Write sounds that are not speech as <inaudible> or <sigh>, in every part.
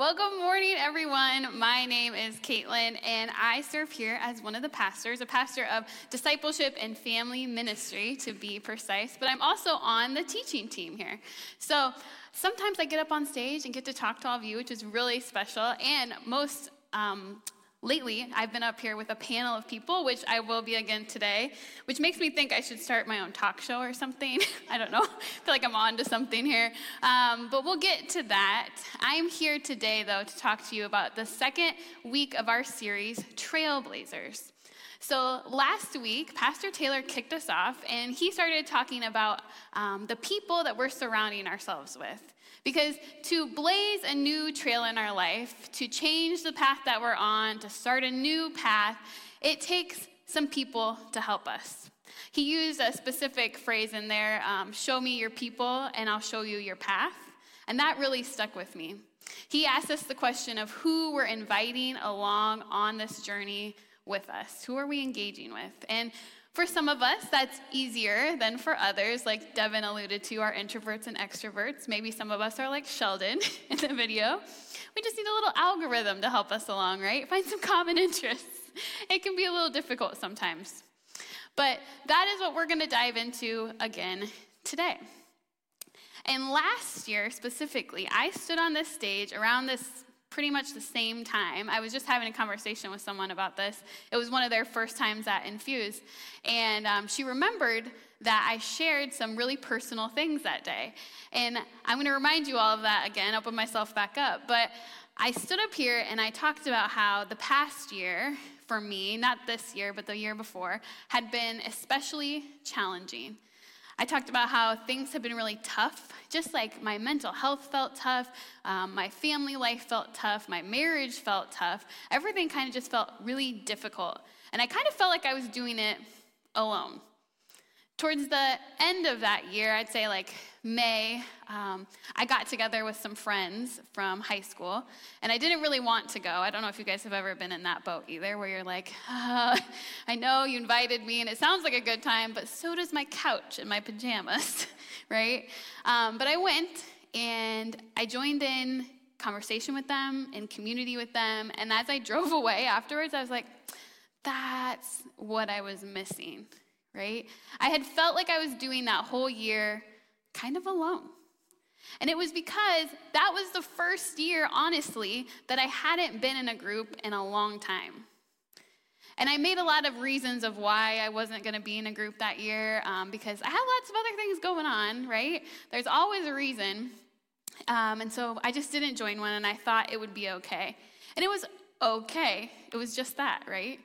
Well, good morning, everyone. My name is Caitlin, and I serve here as one of the pastors, a pastor of discipleship and family ministry, to be precise. But I'm also on the teaching team here. So sometimes I get up on stage and get to talk to all of you, which is really special. And most um, Lately, I've been up here with a panel of people, which I will be again today, which makes me think I should start my own talk show or something. <laughs> I don't know. <laughs> I feel like I'm on to something here. Um, but we'll get to that. I'm here today, though, to talk to you about the second week of our series, Trailblazers. So last week, Pastor Taylor kicked us off, and he started talking about um, the people that we're surrounding ourselves with. Because to blaze a new trail in our life, to change the path that we're on, to start a new path, it takes some people to help us. He used a specific phrase in there um, show me your people, and I'll show you your path. And that really stuck with me. He asked us the question of who we're inviting along on this journey with us. Who are we engaging with? And for some of us, that's easier than for others, like Devin alluded to, our introverts and extroverts. Maybe some of us are like Sheldon <laughs> in the video. We just need a little algorithm to help us along, right? Find some common interests. It can be a little difficult sometimes. But that is what we're going to dive into again today. And last year specifically, I stood on this stage around this pretty much the same time. I was just having a conversation with someone about this. It was one of their first times at Infuse. And um, she remembered that I shared some really personal things that day. And I'm going to remind you all of that again, open myself back up. But I stood up here and I talked about how the past year, for me, not this year, but the year before, had been especially challenging. I talked about how things have been really tough, just like my mental health felt tough, um, my family life felt tough, my marriage felt tough. Everything kind of just felt really difficult. And I kind of felt like I was doing it alone. Towards the end of that year, I'd say like May, um, I got together with some friends from high school, and I didn't really want to go. I don't know if you guys have ever been in that boat either, where you're like, uh, <laughs> I know you invited me, and it sounds like a good time, but so does my couch and my pajamas, <laughs> right? Um, but I went, and I joined in conversation with them, in community with them, and as I <laughs> drove away afterwards, I was like, that's what I was missing right? I had felt like I was doing that whole year kind of alone. And it was because that was the first year, honestly, that I hadn't been in a group in a long time. And I made a lot of reasons of why I wasn't going to be in a group that year um, because I had lots of other things going on, right? There's always a reason. Um, and so I just didn't join one and I thought it would be okay. And it was okay. It was just that, right?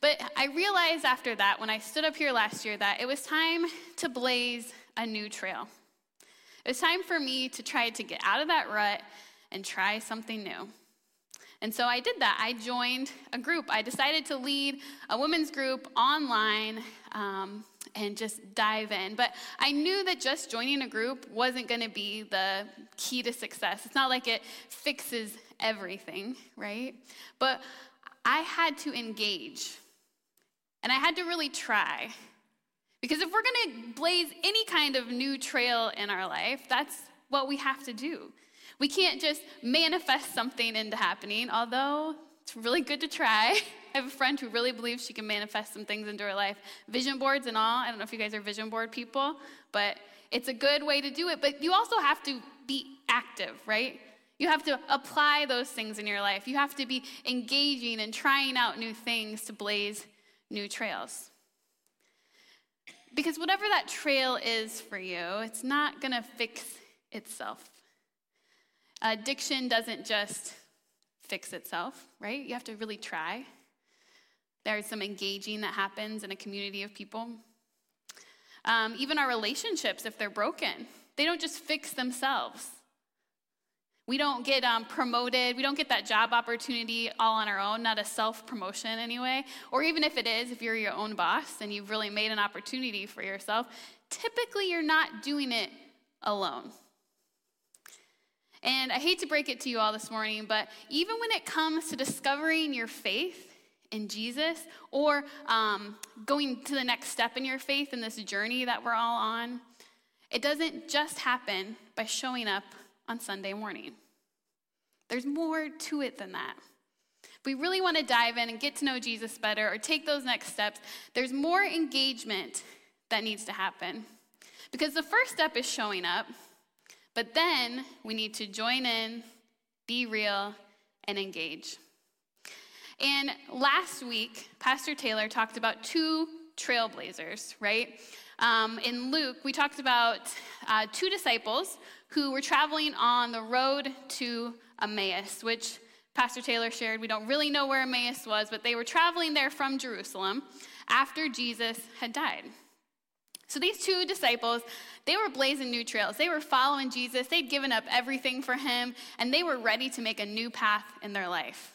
But I realized after that, when I stood up here last year, that it was time to blaze a new trail. It was time for me to try to get out of that rut and try something new. And so I did that. I joined a group. I decided to lead a women's group online um, and just dive in. But I knew that just joining a group wasn't going to be the key to success. It's not like it fixes everything, right? But I had to engage. And I had to really try. Because if we're going to blaze any kind of new trail in our life, that's what we have to do. We can't just manifest something into happening, although it's really good to try. <laughs> I have a friend who really believes she can manifest some things into her life. Vision boards and all. I don't know if you guys are vision board people, but it's a good way to do it. But you also have to be active, right? You have to apply those things in your life. You have to be engaging and trying out new things to blaze new trails. Because whatever that trail is for you, it's not going to fix itself. Addiction doesn't just fix itself, right? You have to really try. There's some engaging that happens in a community of people. Um, even our relationships, if they're broken, they don't just fix themselves. We don't get um, promoted. We don't get that job opportunity all on our own, not a self promotion anyway. Or even if it is, if you're your own boss and you've really made an opportunity for yourself, typically you're not doing it alone. And I hate to break it to you all this morning, but even when it comes to discovering your faith in Jesus or um, going to the next step in your faith in this journey that we're all on, it doesn't just happen by showing up on Sunday morning. There's more to it than that. If we really want to dive in and get to know Jesus better or take those next steps, there's more engagement that needs to happen. Because the first step is showing up, but then we need to join in, be real, and engage. And last week, Pastor Taylor talked about two trailblazers, right? Um, in Luke, we talked about uh, two disciples who were traveling on the road to Emmaus, which Pastor Taylor shared. We don't really know where Emmaus was, but they were traveling there from Jerusalem after Jesus had died. So these two disciples, they were blazing new trails. They were following Jesus. They'd given up everything for him, and they were ready to make a new path in their life.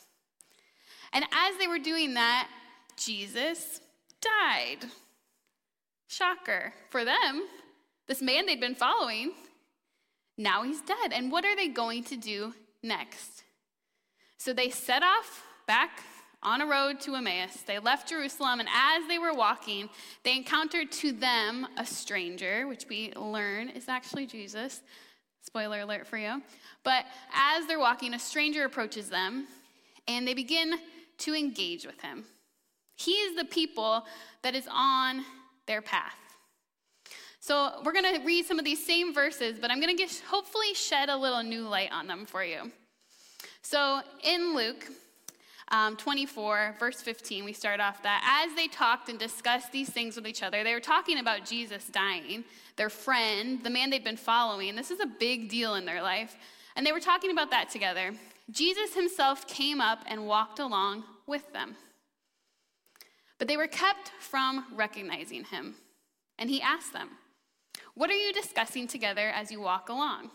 And as they were doing that, Jesus died. Shocker. For them, this man they'd been following, now he's dead. And what are they going to do next? So they set off back on a road to Emmaus. They left Jerusalem, and as they were walking, they encountered to them a stranger, which we learn is actually Jesus. Spoiler alert for you. But as they're walking, a stranger approaches them, and they begin to engage with him. He is the people that is on their path. So we're going to read some of these same verses, but I'm going to hopefully shed a little new light on them for you. So in Luke um, 24, verse 15, we start off that as they talked and discussed these things with each other, they were talking about Jesus dying, their friend, the man they'd been following. This is a big deal in their life. And they were talking about that together. Jesus himself came up and walked along with them. But they were kept from recognizing him. And he asked them, What are you discussing together as you walk along?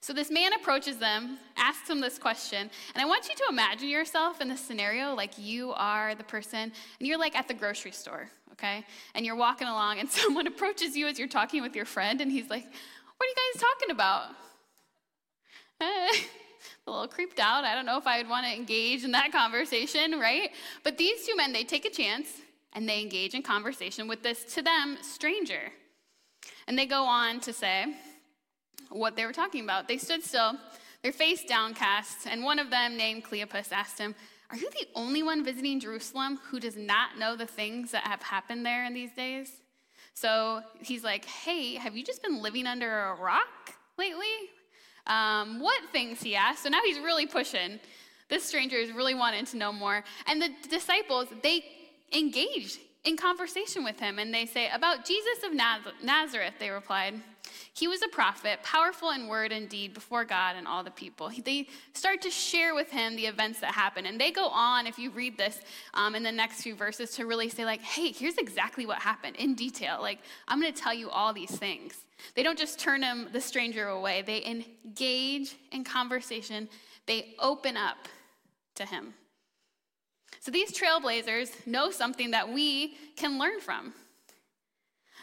So this man approaches them, asks them this question, and I want you to imagine yourself in this scenario like you are the person, and you're like at the grocery store, okay? And you're walking along, and <laughs> someone approaches you as you're talking with your friend, and he's like, What are you guys talking about? Little creeped out. I don't know if I would want to engage in that <laughs> conversation, right? But these two men, they take a chance and they engage in conversation with this, to them, stranger. And they go on to say what they were talking about. They stood still, their face downcast, and one of them, named Cleopas, asked him, Are you the only one visiting Jerusalem who does not know the things that have happened there in these days? So he's like, Hey, have you just been living under a rock lately? Um, what things, he asked. So now he's really pushing. This stranger is really wanting to know more. And the disciples, they engaged in conversation with him and they say, About Jesus of Nazareth, they replied. He was a prophet, powerful in word and deed before God and all the people. They start to share with him the events that happen. And they go on, if you read this um, in the next few verses, to really say, like, hey, here's exactly what happened in detail. Like, I'm going to tell you all these things. They don't just turn him, the stranger, away, they engage in conversation, they open up to him. So these trailblazers know something that we can learn from.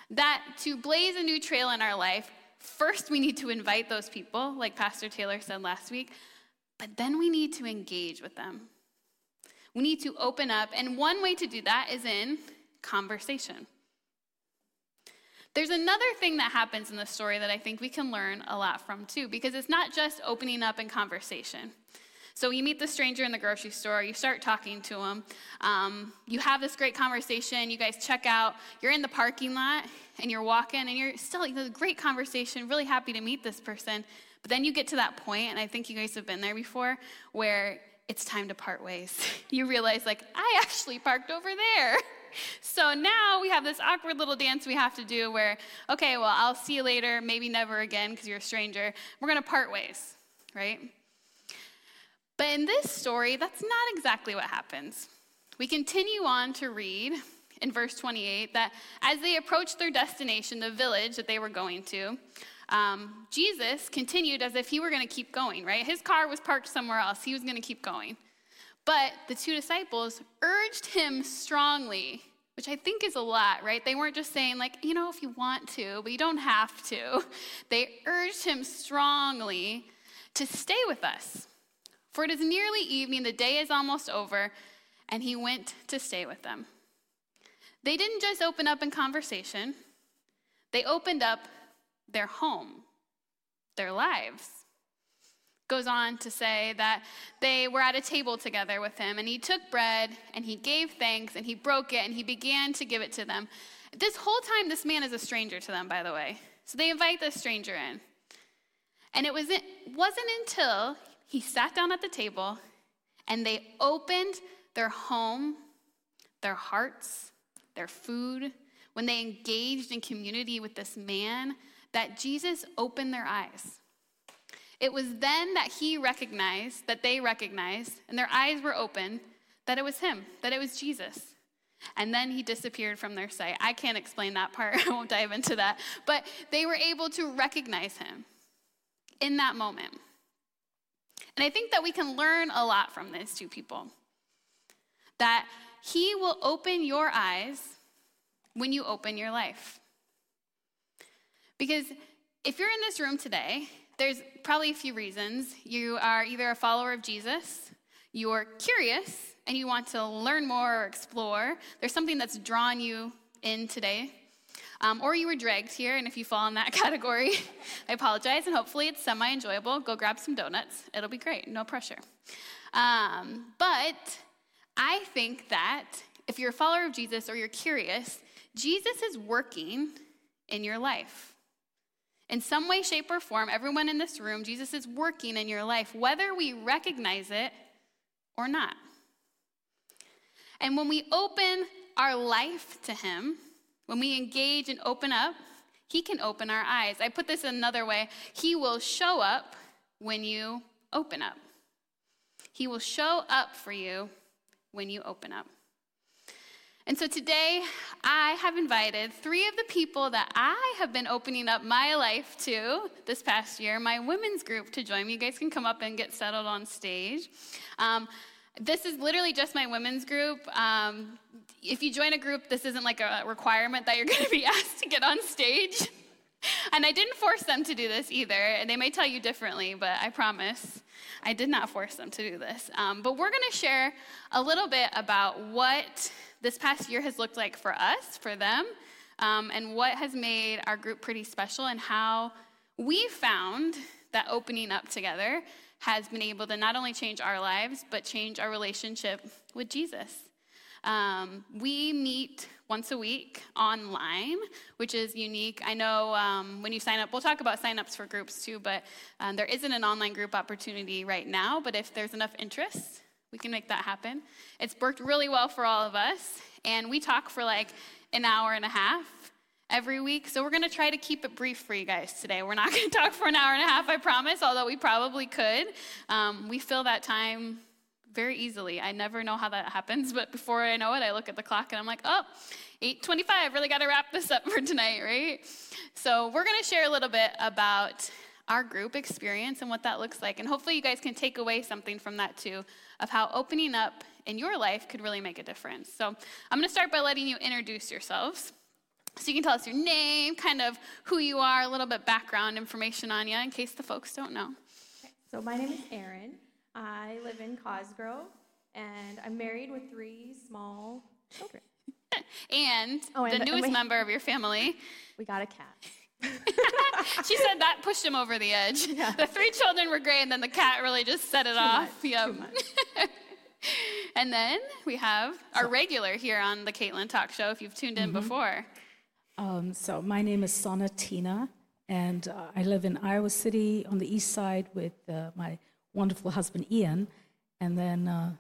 That to blaze a new trail in our life, first we need to invite those people, like Pastor Taylor said last week, but then we need to engage with them. We need to open up, and one way to do that is in conversation. There's another thing that happens in the story that I think we can learn a lot from too, because it's not just opening up in conversation. So you meet the stranger in the grocery store, you start talking to him, um, you have this great conversation, you guys check out, you're in the parking lot, and you're walking, and you're still like, a great conversation, really happy to meet this person. But then you get to that point, and I think you guys have been there before, where it's time to part ways. <laughs> You realize, like, I actually parked over there. <laughs> So now we have this awkward little dance we have to do where, okay, well, I'll see you later, maybe never again because you're a stranger. We're going to part ways, right? But in this story, that's not exactly what happens. We continue on to read in verse 28 that as they approached their destination, the village that they were going to, um, Jesus continued as if he were going to keep going, right? His car was parked somewhere else. He was going to keep going. But the two disciples urged him strongly, which I think is a lot, right? They weren't just saying, like, you know, if you want to, but you don't have to. <laughs> They urged him strongly to stay with us. For it is nearly evening, the day is almost over, and he went to stay with them. They didn't just open up in conversation, they opened up their home, their lives. goes on to say that they were at a table together with him, and he took bread and he gave thanks and he broke it and he began to give it to them. This whole time, this man is a stranger to them, by the way. So they invite this stranger in. And it was, it wasn't until he sat down at the table and they opened their home, their hearts, their food, when they engaged in community with this man, that Jesus opened their eyes. It was then that he recognized, that they recognized, and their eyes were open, that it was him, that it was Jesus. And then he disappeared from their sight. I can't explain that part, <laughs> I won't dive into that. But they were able to recognize him in that moment. And I think that we can learn a lot from these two people. That he will open your eyes when you open your life. Because if you're in this room today there's probably a few reasons. You are either a follower of Jesus, you're curious, and you want to learn more or explore. There's something that's drawn you in today. Um, or you were dragged here, and if you fall in that <laughs> category, I apologize, and hopefully it's semi enjoyable. Go grab some donuts. It'll be great, no pressure. Um, but I think that if you're a follower of Jesus or you're curious, Jesus is working in your life. In some way, shape, or form, everyone in this room, Jesus is working in your life, whether we recognize it or not. And when we open our life to Him, when we engage and open up, He can open our eyes. I put this another way He will show up when you open up. He will show up for you when you open up. And so today, I have invited three of the people that I have been opening up my life to this past year, my women's group, to join me. You guys can come up and get settled on stage. Um, this is literally just my women's group. Um, if you join a group, this isn't like a requirement that you're <laughs> going to be asked to get on stage. <laughs> and I didn't force them to do this either. And they may tell you differently, but I promise I did not force them to do this. Um, but we're going to share a little bit about what this past year has looked like for us, for them, um, and what has made our group pretty special, and how we found that opening up together has been able to not only change our lives, but change our relationship with Jesus. Um, we meet once a week online, which is unique. I know um, when you sign up, we'll talk about sign-ups for groups too, but um, there isn't an online group opportunity right now. But if there's enough interest, we can make that happen. It's worked really well for all of us, and we talk for like an hour and a half every week. So we're going to try to keep it brief for you guys today. We're not <laughs> going to talk for an hour and a half, I promise, although we probably could. Um, we fill that time very easily. I never know how that happens, <laughs> but before I know it, I look at the clock and I'm like, oh, 8:25. Really got to wrap this up <laughs> for tonight, right? So we're going to share a little bit about our group experience and what that looks like, and hopefully you guys can take away something from that too of how opening up in your life could really make a difference. So I'm going to start by letting you introduce yourselves. So you can tell us your name, kind of who you are, a little bit background information on you in case the folks don't know. Okay. So my name is Erin. I live in Cosgrove, and I'm married with three small children. <laughs> and, oh, and, the newest and we, member of your family. We got a cat. <laughs> she said that pushed him over the edge. <laughs> Yeah. The three children were great, and then the cat really just set it Too off. Much. Yep. and then we have our regular here on the Caitlin Talk Show, if you've tuned in mm-hmm. before. Um, so my name is Sana Tina, and uh, I live in Iowa City on the east side with uh, my wonderful husband Ian, and then uh,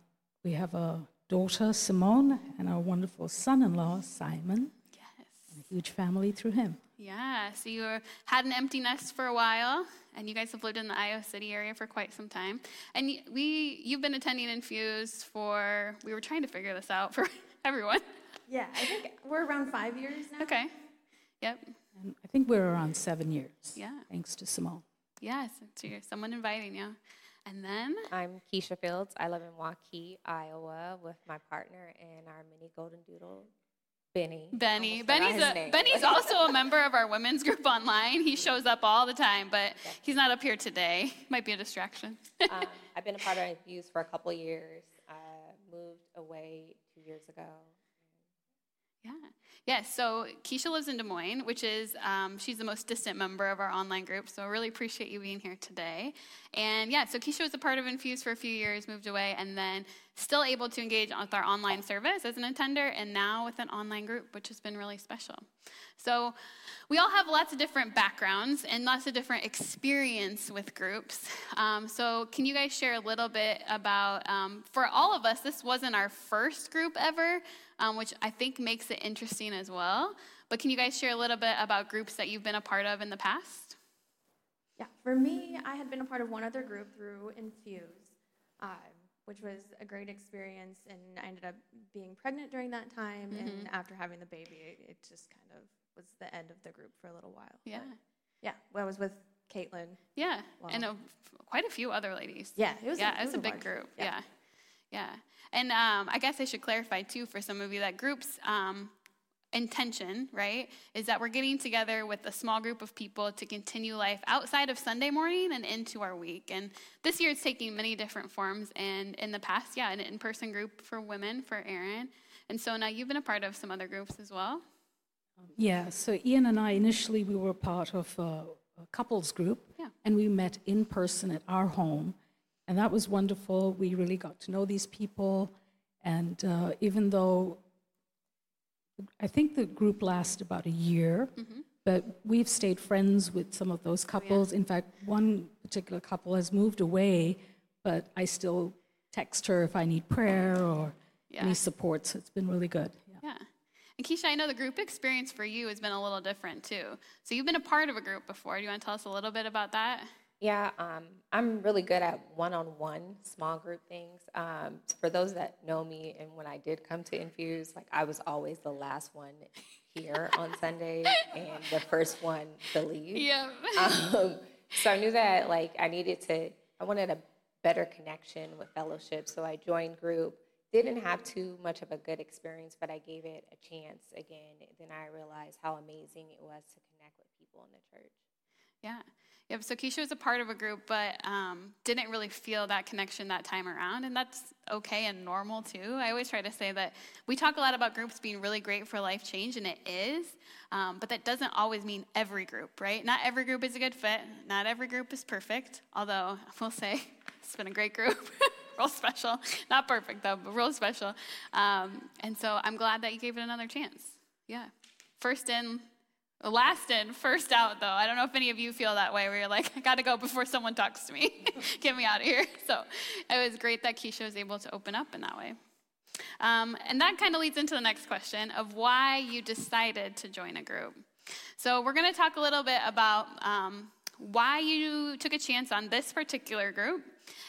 we have a daughter Simone and our wonderful son-in-law Simon. Yes, and a huge family through him. Yeah, so you had an empty nest for a while, and you guys have lived in the Iowa City area for quite some time. And we, you've been attending Infuse for. We were trying to figure this out for <laughs> everyone. Yeah, I think we're around five years now. Okay. Yep. And I think we're around seven years. Yeah. Thanks to Simone. Yes, to someone inviting you. And then I'm Keisha Fields. I live in Waukee, Iowa, with my partner and our mini golden doodle Benny. Benny. Benny's, a, Benny's also a member of our women's group online. He shows up all the time, but he's not up here today. Might be a distraction. <laughs> um, I've been a part of Infuse for a couple years. I moved away two years ago. Yeah. Yes, so Keisha lives in Des Moines, which is, um, she's the most distant member of our online group, so I really appreciate you being here today. And yeah, so Keisha was a part of Infuse for a few years, moved away, and then still able to engage with our online service as an attender, and now with an online group, which has been really special. So we all have lots of different backgrounds and lots of different experience with groups. Um, so can you guys share a little bit about, um, for all of us, this wasn't our first group ever, um, which I think makes it interesting as well. But can you guys share a little bit about groups that you've been a part of in the past? Yeah, for me, I had been a part of one other group through Infuse, um, which was a great experience, and I ended up being pregnant during that time. Mm-hmm. And after having the baby, it, it just kind of was the end of the group for a little while. Yeah. But yeah, well, I was with Caitlin. Yeah, Wow. and a, quite a few other ladies. Yeah, it was. yeah, a, it was a big large group. Yeah. Yeah, yeah. And um, I guess I should clarify too for some of you that groups um, intention, right, is that we're getting together with a small group of people to continue life outside of Sunday morning and into our week. And this year it's taking many different forms. And in the past, yeah, an in-person group for women for Erin. And so now you've been a part of some other groups as well. Yeah, so Ian and I initially we were part of a, a couples group, Yeah. and we met in person at our home, and that was wonderful. We really got to know these people, and uh, even though I think the group lasted about a year, but we've stayed friends with some of those couples. In fact, one particular couple has moved away, but I still text her if I need prayer or Yeah. any support. So it's been really good. Yeah. Yeah. And Keisha, I know the group experience for you has been a little different too. So you've been a part of a group before. Do you want to tell us a little bit about that? Yeah, um, I'm really good at one-on-one small group things. Um, for those that know me, and when I did come to Infuse, like I was always the last one here on Sunday and the first one to leave. Yeah. Um, so I knew that like I needed to, I wanted a better connection with fellowship. So I joined group. Didn't have too much of a good experience, but I gave it a chance again. Then I realized how amazing it was to connect with people in the church. Yeah. Yep. So Keisha was a part of a group, but um, didn't really feel that connection that time around. And that's okay and normal too. I always try to say that we talk a lot about groups being really great for life change, and it is. Um, but that doesn't always mean every group, right? Not every group is a good fit. Not every group is perfect. Although I will say <laughs> it's been a great group. <laughs> real special. Not perfect though, but real special. Um, and so I'm glad that you gave it another chance. Yeah. First in, last in, first out, though. I don't know if any of you feel that way, where you're like, I got to go before someone talks to me. <laughs> Get me out of here. So it was great that Keisha was able to open up in that way. Um, and that kind of leads into the next question of why you decided to join a group. So we're going to talk a little bit about um, why you took a chance on this particular group,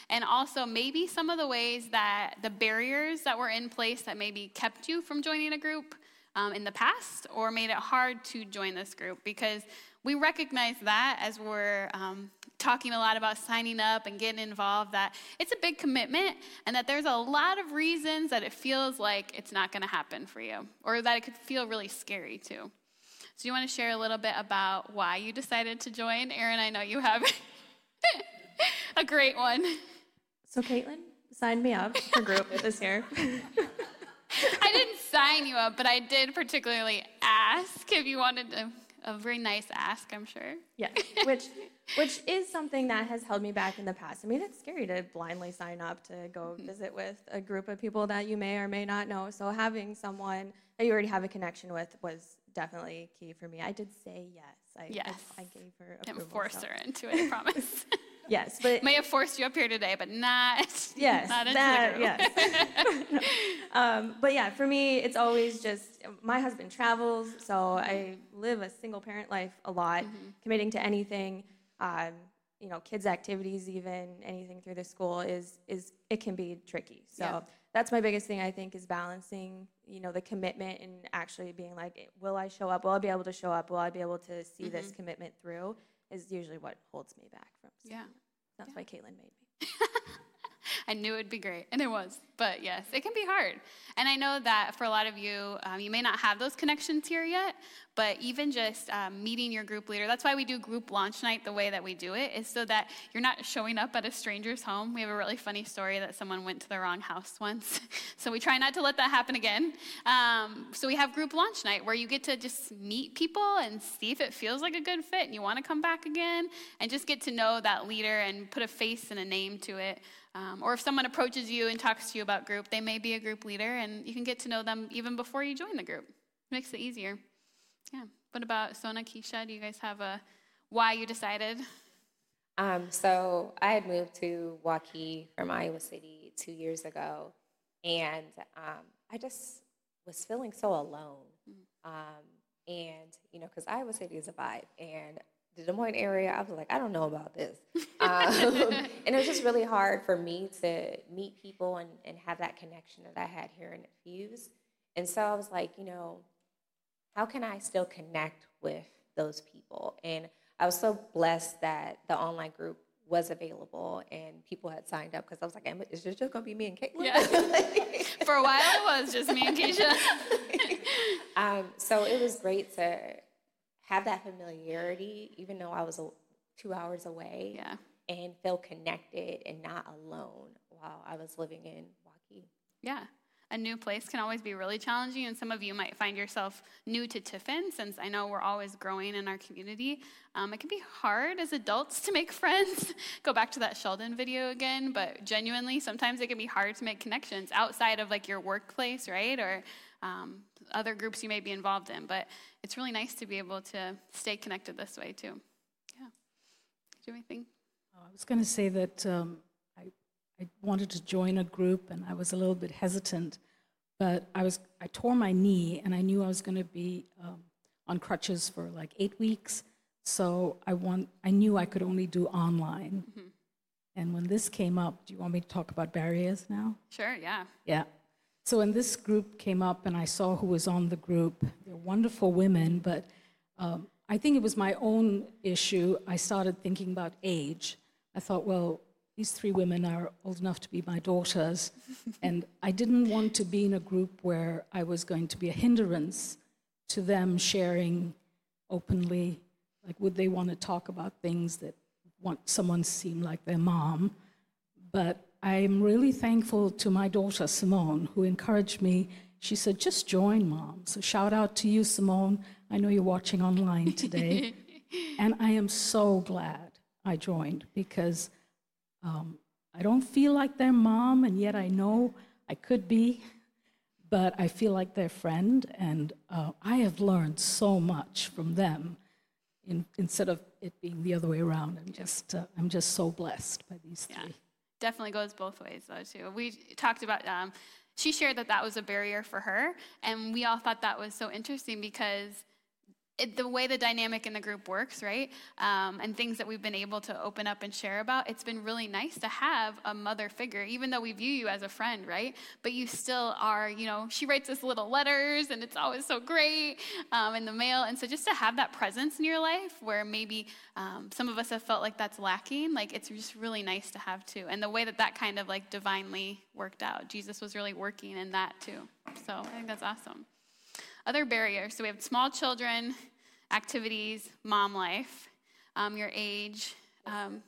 and also maybe some of the ways that the barriers that were in place that maybe kept you from joining a group um, in the past or made it hard to join this group because we recognize that as we're um, talking a lot about signing up and getting involved that it's a big commitment and that there's a lot of reasons that it feels like it's not going to happen for you or that it could feel really scary too. So you want to share a little bit about why you decided to join? Erin i know you have <laughs> a great one. So Caitlin signed me up for group this year. <laughs> I didn't sign you up, but I did particularly ask if you wanted to, a very nice ask, I'm sure. Yeah, which which is something that has held me back in the past. I mean, it's scary to blindly sign up to go mm-hmm. visit with a group of people that you may or may not know. So having someone that you already have a connection with was definitely key for me. I did say yes. I, I- Yes. I, gave her Can't force so- her into it, I promise. <laughs> Yes, but May have forced you up here today, but not, <laughs> yes, not that yes. <laughs> um, but yeah, for me, it's always just my husband travels, so I live a single parent life a lot, Mm-hmm. committing to anything. Um, you know, kids' activities, even anything through the school is is it can be tricky. So Yeah. that's my biggest thing. I think is balancing, you know, the commitment and actually being like, will I show up? Will I be able to show up? Will I be able to see this commitment through? Is usually what holds me back from. Yeah. up. That's why Caitlin made me. <laughs> I knew it'd be great, and it was. But yes, it can be hard. And I know that for a lot of you, um, you may not have those connections here yet, but even just um, meeting your group leader, that's why we do group launch night the way that we do it, is so that you're not showing up at a stranger's home. We have a really funny story that someone went to the wrong house once. <laughs> so we try not to let that happen again. Um, so we have group launch night where you get to just meet people and see if it feels like a good fit and you want to come back again and just get to know that leader and put a face and a name to it. Um, or if someone approaches you and talks to you about group, they may be a group leader and you can get to know them even before you join the group. It makes it easier. Yeah. What about Sona, Keisha? Do you guys have a why you decided? Um, so I had moved to Waukee from Iowa City two years ago, and um, I just was feeling so alone. Mm. Um, and you know, because Iowa City is a vibe, and the Des Moines area, I was like, I don't know about this. <laughs> Um, and it was just really hard for me to meet people and, and have that connection that I had here in Fuse. And so I was like, you know, how can I still connect with those people? And I was so blessed that the online group was available and people had signed up because I was like, is this just gonna be me and Caitlin? Yeah. <laughs> For a while, it was just me and Keisha. <laughs> um, so it was great to have that familiarity, even though I was a, two hours away, yeah. and feel connected and not alone while I was living in Waukee. Yeah a new place can always be really challenging, and some of you might find yourself new to Tiffin, since I know we're always growing in our community. Um, it can be hard as adults to make friends. <laughs> Go back to that Sheldon video again, but genuinely, sometimes it can be hard to make connections outside of like your workplace, right? Or um, other groups you may be involved in. But it's really nice to be able to stay connected this way, too. Yeah. Do you have anything? Oh, I was going to say that um, I wanted to join a group and I was a little bit hesitant, but I was I tore my knee and I knew I was going to be um, on crutches for like eight weeks. So I want I knew I could only do online. Mm-hmm. And when this came up, do you want me to talk about barriers now? Sure. Yeah. Yeah. So when this group came up and I saw who was on the group, they're wonderful women, but um, I think it was my own issue. I started thinking about age. I thought, well, these three women are old enough to be my daughters, <laughs> and I didn't want to be in a group where I was going to be a hindrance to them sharing openly. Like, would they want to talk about things that want someone to seem like their mom? But I'm really thankful to my daughter, Simone, who encouraged me. She said, just join, mom. So, shout out to you, Simone. I know you're watching online today. <laughs> and I am so glad I joined because um, I don't feel like their mom, and yet I know I could be, but I feel like their friend, and uh, I have learned so much from them in, instead of it being the other way around. I'm just, uh, I'm just so blessed by these three. Definitely goes both ways, though, too. We talked about, um, she shared that that was a barrier for her, and we all thought that was so interesting because it, the way the dynamic in the group works, right? Um, and things that we've been able to open up and share about, it's been really nice to have a mother figure, even though we view you as a friend, right? But you still are, you know, she writes us little letters and it's always so great um, in the mail. And so just to have that presence in your life where maybe um, some of us have felt like that's lacking, like it's just really nice to have too. And the way that that kind of like divinely worked out, Jesus was really working in that too. So I think that's awesome. Other barriers. So we have small children, activities, mom life, um, your age, um,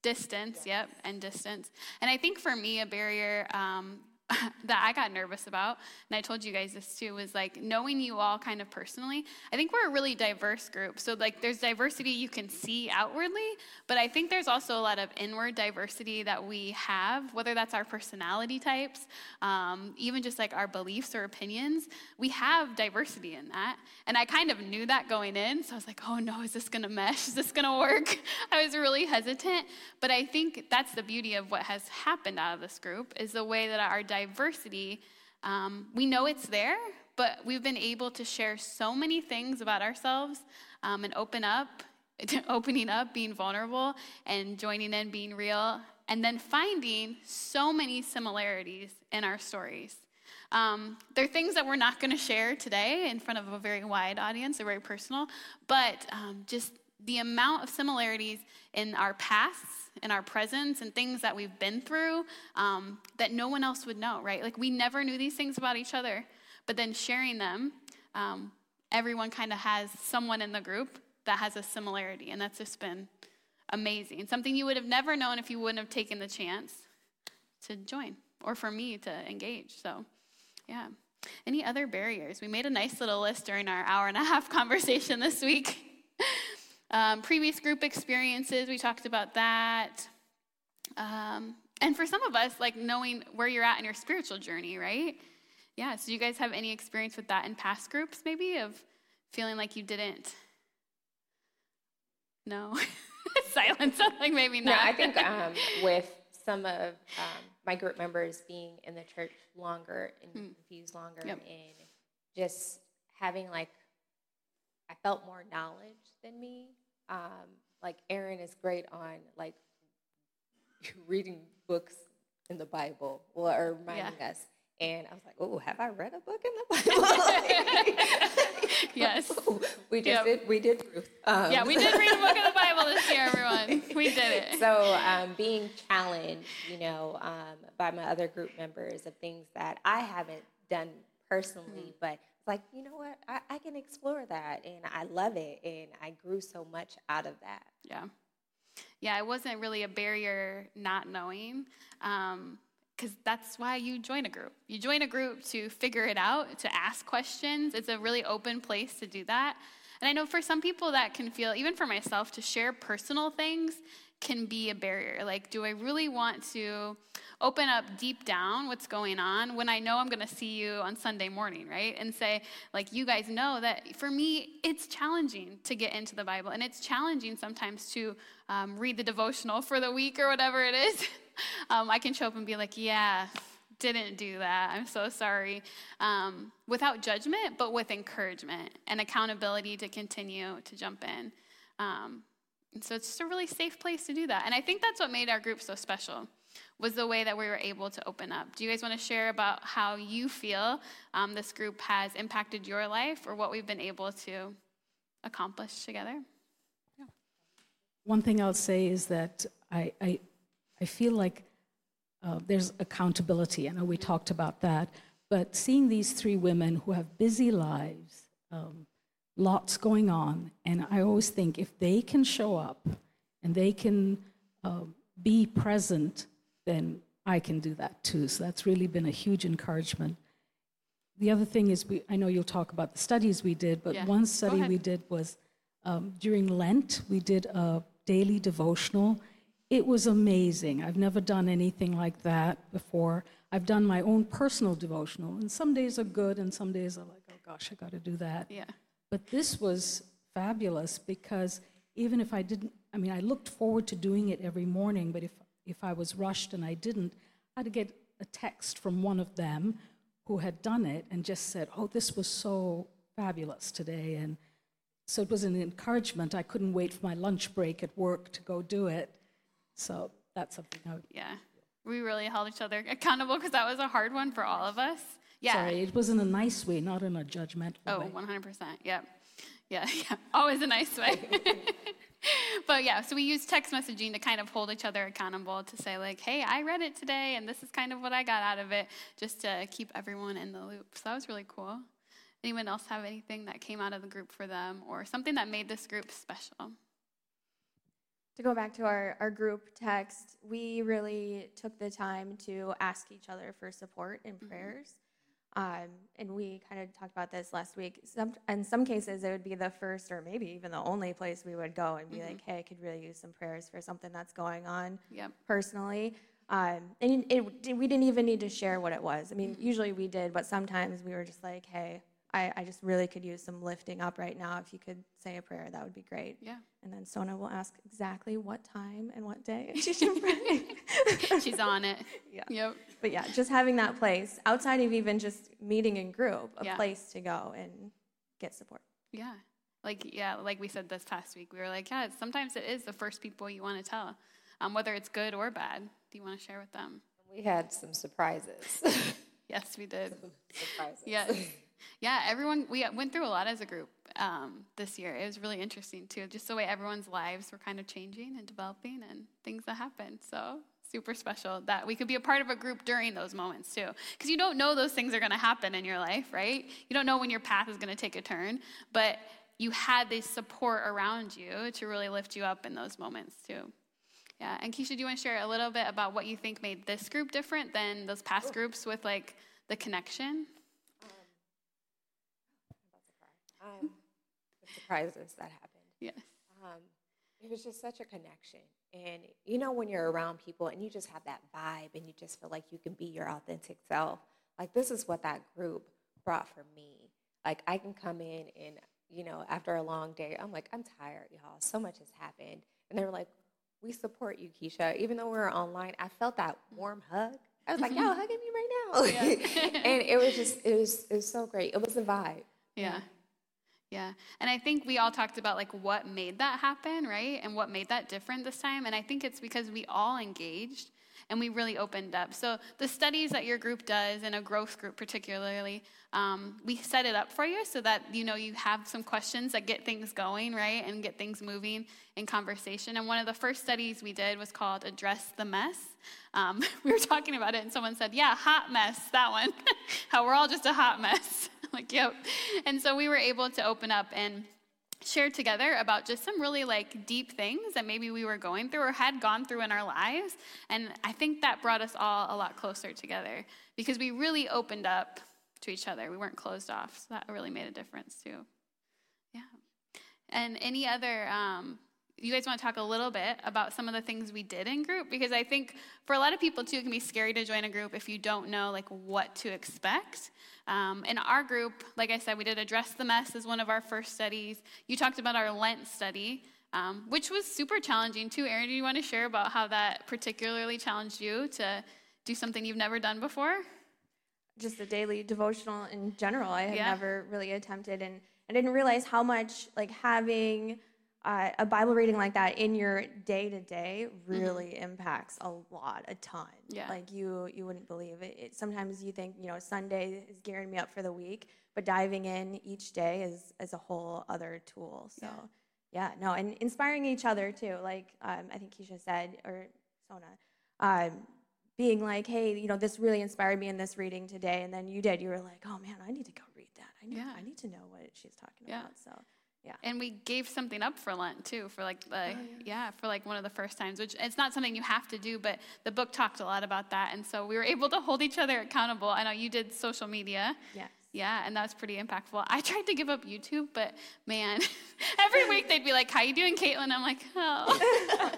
distance, yep, and distance. And I think for me, a barrier um, <laughs> that I got nervous about, and I told you guys this too, was like knowing you all kind of personally. I think we're a really diverse group. So, like, there's diversity you can see outwardly, but I think there's also a lot of inward diversity that we have, whether that's our personality types, um, even just like our beliefs or opinions. We have diversity in that. And I kind of knew that going in. So I was like, oh no, is this going to mesh? Is this going to work? <laughs> I was really hesitant. But I think that's the beauty of what has happened out of this group is the way that our diversity, um, we know it's there, but we've been able to share so many things about ourselves um, and open up, <laughs> opening up, being vulnerable, and joining in, being real, and then finding so many similarities in our stories. Um, there are things that we're not going to share today in front of a very wide audience, they're very personal, but um, just the amount of similarities in our pasts, in our presence, and things that we've been through um, that no one else would know, right? Like we never knew these things about each other, but then sharing them, um, everyone kind of has someone in the group that has a similarity, and that's just been amazing. Something you would have never known if you wouldn't have taken the chance to join or for me to engage. So, yeah. Any other barriers? We made a nice little list during our hour and a half <laughs> conversation this week. Um, previous group experiences, we talked about that. Um, and for some of us, like knowing where you're at in your spiritual journey, right? Yeah, so do you guys have any experience with that in past groups, maybe, of feeling like you didn't? No? <laughs> Silence, like maybe not. Yeah, I think <laughs> um, with some of um, my group members being in the church longer and hmm. confused longer yep. and just having like I felt more knowledge than me. Um, like Erin is great on like <laughs> reading books in the Bible or reminding yeah. us. And I was like, oh, have I read a book in the Bible? <laughs> yes. <laughs> we just yep. did. We did Ruth. Um, yeah, we did read a book in the Bible this year, everyone. We did it. So um, being challenged, you know, um, by my other group members of things that I haven't done personally, mm-hmm. but it's like, you know what, I, I can explore that, and I love it, and I grew so much out of that. Yeah. Yeah, it wasn't really a barrier not knowing. Um, because that's why you join a group. You join a group to figure it out, to ask questions. It's a really open place to do that. And I know for some people that can feel, even for myself, to share personal things can be a barrier. Like, do I really want to open up deep down what's going on when I know I'm going to see you on Sunday morning, right? And say, like, you guys know that for me, it's challenging to get into the Bible. And it's challenging sometimes to um, read the devotional for the week or whatever it is. <laughs> um, I can show up and be like, yeah, didn't do that. I'm so sorry. Um, without judgment, but with encouragement and accountability to continue to jump in. And so it's just a really safe place to do that. And I think that's what made our group so special was the way that we were able to open up. Do you guys want to share about how you feel um, this group has impacted your life or what we've been able to accomplish together? Yeah. One thing I'll say is that I, I I feel like uh, there's accountability. I know we talked about that, but seeing these three women who have busy lives, um, lots going on, and I always think if they can show up and they can uh, be present, then I can do that too. So that's really been a huge encouragement. The other thing is, we, I know you'll talk about the studies we did, but yeah. one study we did was um, during Lent, we did a daily devotional it was amazing. I've never done anything like that before. I've done my own personal devotional, and some days are good, and some days are like, oh gosh, I got to do that. Yeah. But this was fabulous because even if I didn't, I mean, I looked forward to doing it every morning, but if, if I was rushed and I didn't, I'd get a text from one of them who had done it and just said, oh, this was so fabulous today. And so it was an encouragement. I couldn't wait for my lunch break at work to go do it. So that's something I would. Yeah. We really held each other accountable because that was a hard one for all of us. Yeah. Sorry, it was in a nice way, not in a judgmental oh, way. Oh, 100%. Yep. Yeah, <laughs> yeah. Always a nice way. <laughs> but yeah, so we use text messaging to kind of hold each other accountable to say, like, hey, I read it today, and this is kind of what I got out of it, just to keep everyone in the loop. So that was really cool. Anyone else have anything that came out of the group for them or something that made this group special? to go back to our, our group text, we really took the time to ask each other for support and mm-hmm. prayers. Um, and we kind of talked about this last week. Some, in some cases, it would be the first or maybe even the only place we would go and be mm-hmm. like, hey, I could really use some prayers for something that's going on yep. personally. Um, and it, it, we didn't even need to share what it was. I mean, mm-hmm. usually we did, but sometimes we were just like, hey, I, I just really could use some lifting up right now. If you could say a prayer, that would be great. Yeah. And then Sona will ask exactly what time and what day <laughs> she should pray. <laughs> She's on it. Yeah. Yep. But yeah, just having that place outside of even just meeting in group, a yeah. place to go and get support. Yeah. Like yeah, like we said this past week, we were like, yeah, sometimes it is the first people you want to tell, um, whether it's good or bad. Do you want to share with them? We had some surprises. <laughs> yes, we did. Some surprises. Yes. Yeah, everyone, we went through a lot as a group. um, this year. It was really interesting too, just the way everyone's lives were kind of changing and developing and things that happened. So super special that we could be a part of a group during those moments too. Because you don't know those things are going to happen in your life, right? You don't know when your path is going to take a turn, but you had this support around you to really lift you up in those moments too. Yeah, and Keisha, do you want to share a little bit about what you think made this group different than those past groups with like the connection? Um, the surprises that happened. Yes. Um, it was just such a connection. And you know, when you're around people and you just have that vibe and you just feel like you can be your authentic self, like this is what that group brought for me. Like I can come in and, you know, after a long day, I'm like, I'm tired, y'all. So much has happened. And they were like, we support you, Keisha. Even though we were online, I felt that warm hug. I was like, y'all hugging me right now. Yeah. <laughs> and it was just, it was, it was so great. It was a vibe. Yeah. Yeah. And I think we all talked about like what made that happen, right? And what made that different this time. And I think it's because we all engaged and we really opened up. So the studies that your group does, and a growth group particularly, um, we set it up for you so that you know you have some questions that get things going, right, and get things moving in conversation. And one of the first studies we did was called "Address the Mess." Um, <laughs> we were talking about it, and someone said, "Yeah, hot mess, that one. <laughs> How we're all just a hot mess." <laughs> like, yep. And so we were able to open up and share together about just some really like deep things that maybe we were going through or had gone through in our lives. And I think that brought us all a lot closer together because we really opened up to each other. We weren't closed off. So that really made a difference too. Yeah. And any other um, you guys want to talk a little bit about some of the things we did in group? Because i think for a lot of people too it can be scary to join a group if you don't know like what to expect. Um, in our group like i said we did address the mess as one of our first studies. You talked about our lent study um, which was super challenging too. Erin do you want to share about how that particularly challenged you to do something you've never done before? Just the daily devotional in general. I had Yeah. never really attempted and i didn't realize how much like having uh, a bible reading like that in your day to day really impacts a lot a ton Yeah. like you you wouldn't believe it. it sometimes you think you know sunday is gearing me up for the week but diving in each day is is a whole other tool so yeah, no and inspiring each other too like um, i think keisha said or sona um, being like, hey, you know, this really inspired me in this reading today, and then you did. You were like, oh man, I need to go read that. I need, Yeah. I need to know what she's talking Yeah. about. So, yeah, and we gave something up for Lent too, for like the oh, yeah. for like one of the first times, which it's not something you have to do, but the book talked a lot about that, and so we were able to hold each other accountable. I know you did social media, Yeah. yeah, and that was pretty impactful. I tried to give up YouTube, but man, <laughs> every week they'd be like, "How you doing, Caitlin?" I'm like, "Oh,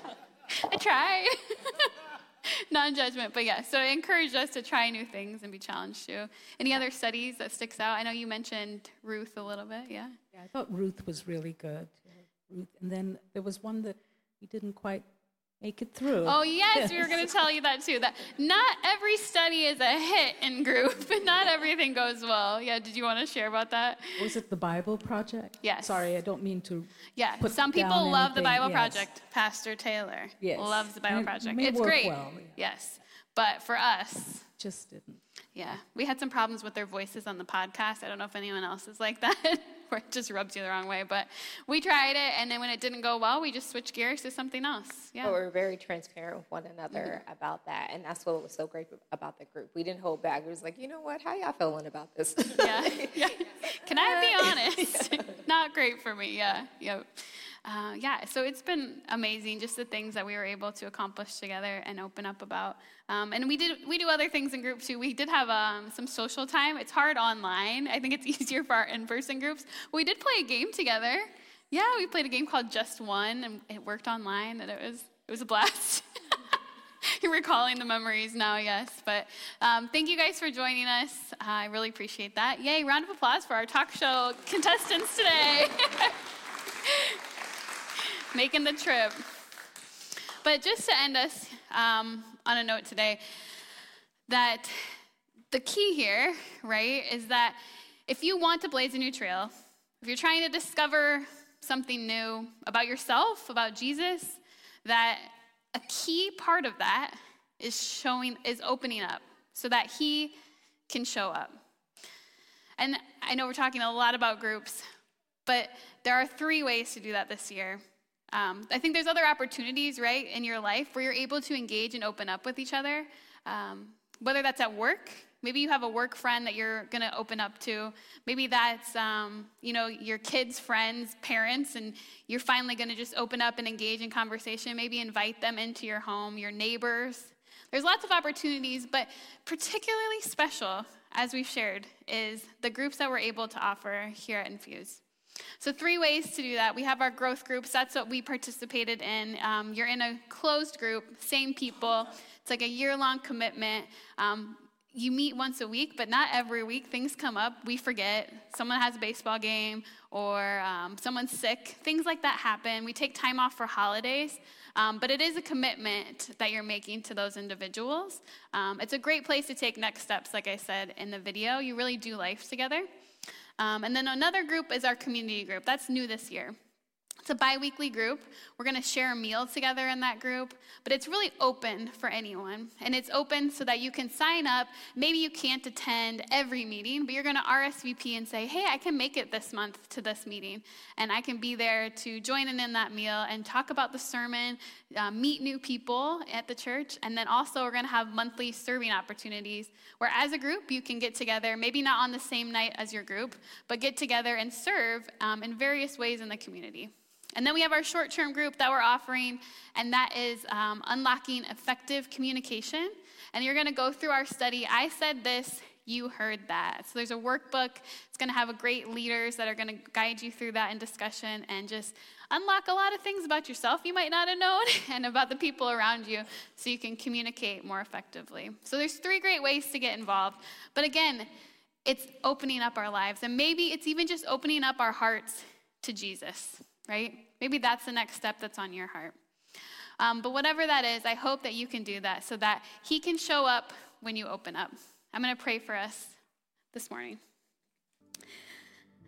<laughs> I tried." <laughs> <laughs> Non-judgment, but yeah. So it encouraged us to try new things and be challenged too. Any other studies that sticks out? I know you mentioned Ruth a little bit. Yeah. Yeah, I thought Ruth was really good. Ruth, and then there was one that we didn't quite make it through. Oh yes, we were going <laughs> to tell you that too. That not every study is a hit in group, <laughs> but not everything goes well. Yeah. Did you want to share about that? Was it the Bible Project? Yes. Sorry, I don't mean to. Yeah. put Some people love the Bible yes. Project. Pastor Taylor Yes. loves the Bible it Project. It's great. well, yeah. Yes. But for us, Just didn't. Yeah, we had some problems with their voices on the podcast. I don't know if anyone else is like that, <laughs> where it just rubs you the wrong way. But we tried it, and then when it didn't go well, we just switched gears to something else. Yeah. But we're very transparent with one another mm-hmm. about that. And that's what was so great about the group. We didn't hold back. It was like, you know what? How y'all feeling about this? yeah. <laughs> yeah. Can I be honest? <laughs> Not great for me. Yeah. Yep. Uh, yeah. So it's been amazing, just the things that we were able to accomplish together and open up about. Um, and we did we do other things in group too. We did have um, some social time. It's hard online. I think it's <laughs> easier for our in-person groups. We did play a game together. Yeah, we played a game called Just One, and it worked online, and it was it was a blast. <laughs> You're recalling the memories now, yes. But um, thank you guys for joining us. I really appreciate that. Yay, round of applause for our talk show contestants today. <laughs> Making the trip. But just to end us um, on a note today, that the key here, right, is that if you want to blaze a new trail, if you're trying to discover something new about yourself, about Jesus, that a key part of that is showing, is opening up so that He can show up. And I know we're talking a lot about groups, But there are three ways to do that this year. Um, I think there's other opportunities, right, in your life where you're able to engage and open up with each other. Um, whether that's at work, maybe you have a work friend that you're going to open up to. Maybe that's, um, you know, your kids' friends, parents, and you're finally going to just open up and engage in conversation. Maybe invite them into your home, your neighbors. There's lots of opportunities, but particularly special, as we've shared, is the groups that we're able to offer here at Infuse. So, three ways to do that. We have our growth groups. That's what we participated in. Um, you're in a closed group, same people. It's like a year long commitment. Um, you meet once a week, but not every week. Things come up. We forget. Someone has a baseball game or um, someone's sick. Things like that happen. We take time off for holidays. Um, but it is a commitment that you're making to those individuals. Um, it's a great place to take next steps, like I said in the video. You really do life together. Um, and then another group is our community group. That's new this year. It's a bi weekly group. We're going to share a meal together in that group, but it's really open for anyone. And it's open so that you can sign up. Maybe you can't attend every meeting, but you're going to RSVP and say, hey, I can make it this month to this meeting. And I can be there to join in in that meal and talk about the sermon, uh, meet new people at the church. And then also, we're going to have monthly serving opportunities where, as a group, you can get together, maybe not on the same night as your group, but get together and serve um, in various ways in the community. And then we have our short term group that we're offering, and that is um, unlocking effective communication. And you're going to go through our study. I said this, you heard that. So there's a workbook. It's going to have a great leaders that are going to guide you through that in discussion and just unlock a lot of things about yourself you might not have known <laughs> and about the people around you so you can communicate more effectively. So there's three great ways to get involved. But again, it's opening up our lives. And maybe it's even just opening up our hearts to Jesus right? Maybe that's the next step that's on your heart. Um, but whatever that is, I hope that you can do that so that He can show up when you open up. I'm going to pray for us this morning.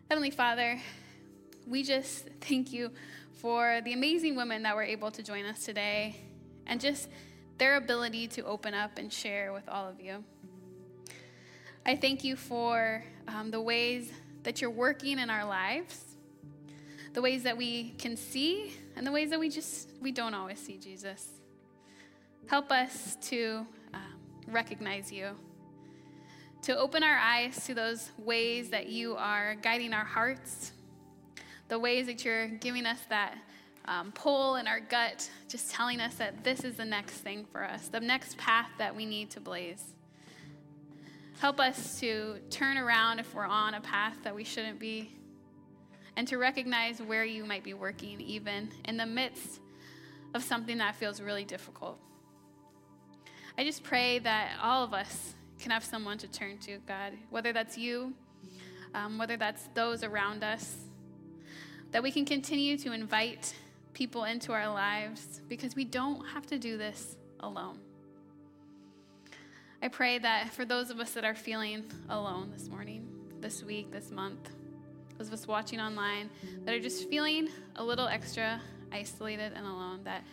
Heavenly Father, we just thank you for the amazing women that were able to join us today and just their ability to open up and share with all of you. I thank you for um, the ways that you're working in our lives the ways that we can see and the ways that we just we don't always see jesus. Help us to um, recognize you to open our eyes to those ways that you are guiding our hearts the ways that you're giving us that um, pull in our gut just telling us that this is the next thing for us the next path that we need to blaze. Help us to turn around if we're on a path that we shouldn't be and to recognize where you might be working, even in the midst of something that feels really difficult. I just pray that all of us can have someone to turn to, God, whether that's you, um, whether that's those around us, that we can continue to invite people into our lives because we don't have to do this alone. I pray that for those of us that are feeling alone this morning, this week, this month, those of us watching online that are just feeling a little extra isolated and alone, that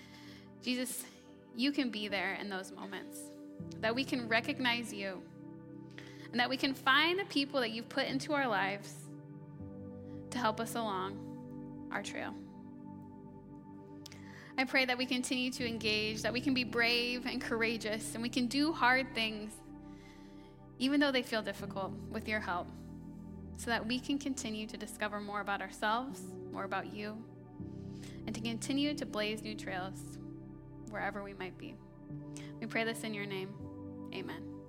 Jesus, you can be there in those moments, that we can recognize you, and that we can find the people that you've put into our lives to help us along our trail. I pray that we continue to engage, that we can be brave and courageous, and we can do hard things, even though they feel difficult, with your help so that we can continue to discover more about ourselves, more about you, and to continue to blaze new trails wherever we might be. We pray this in your name. Amen.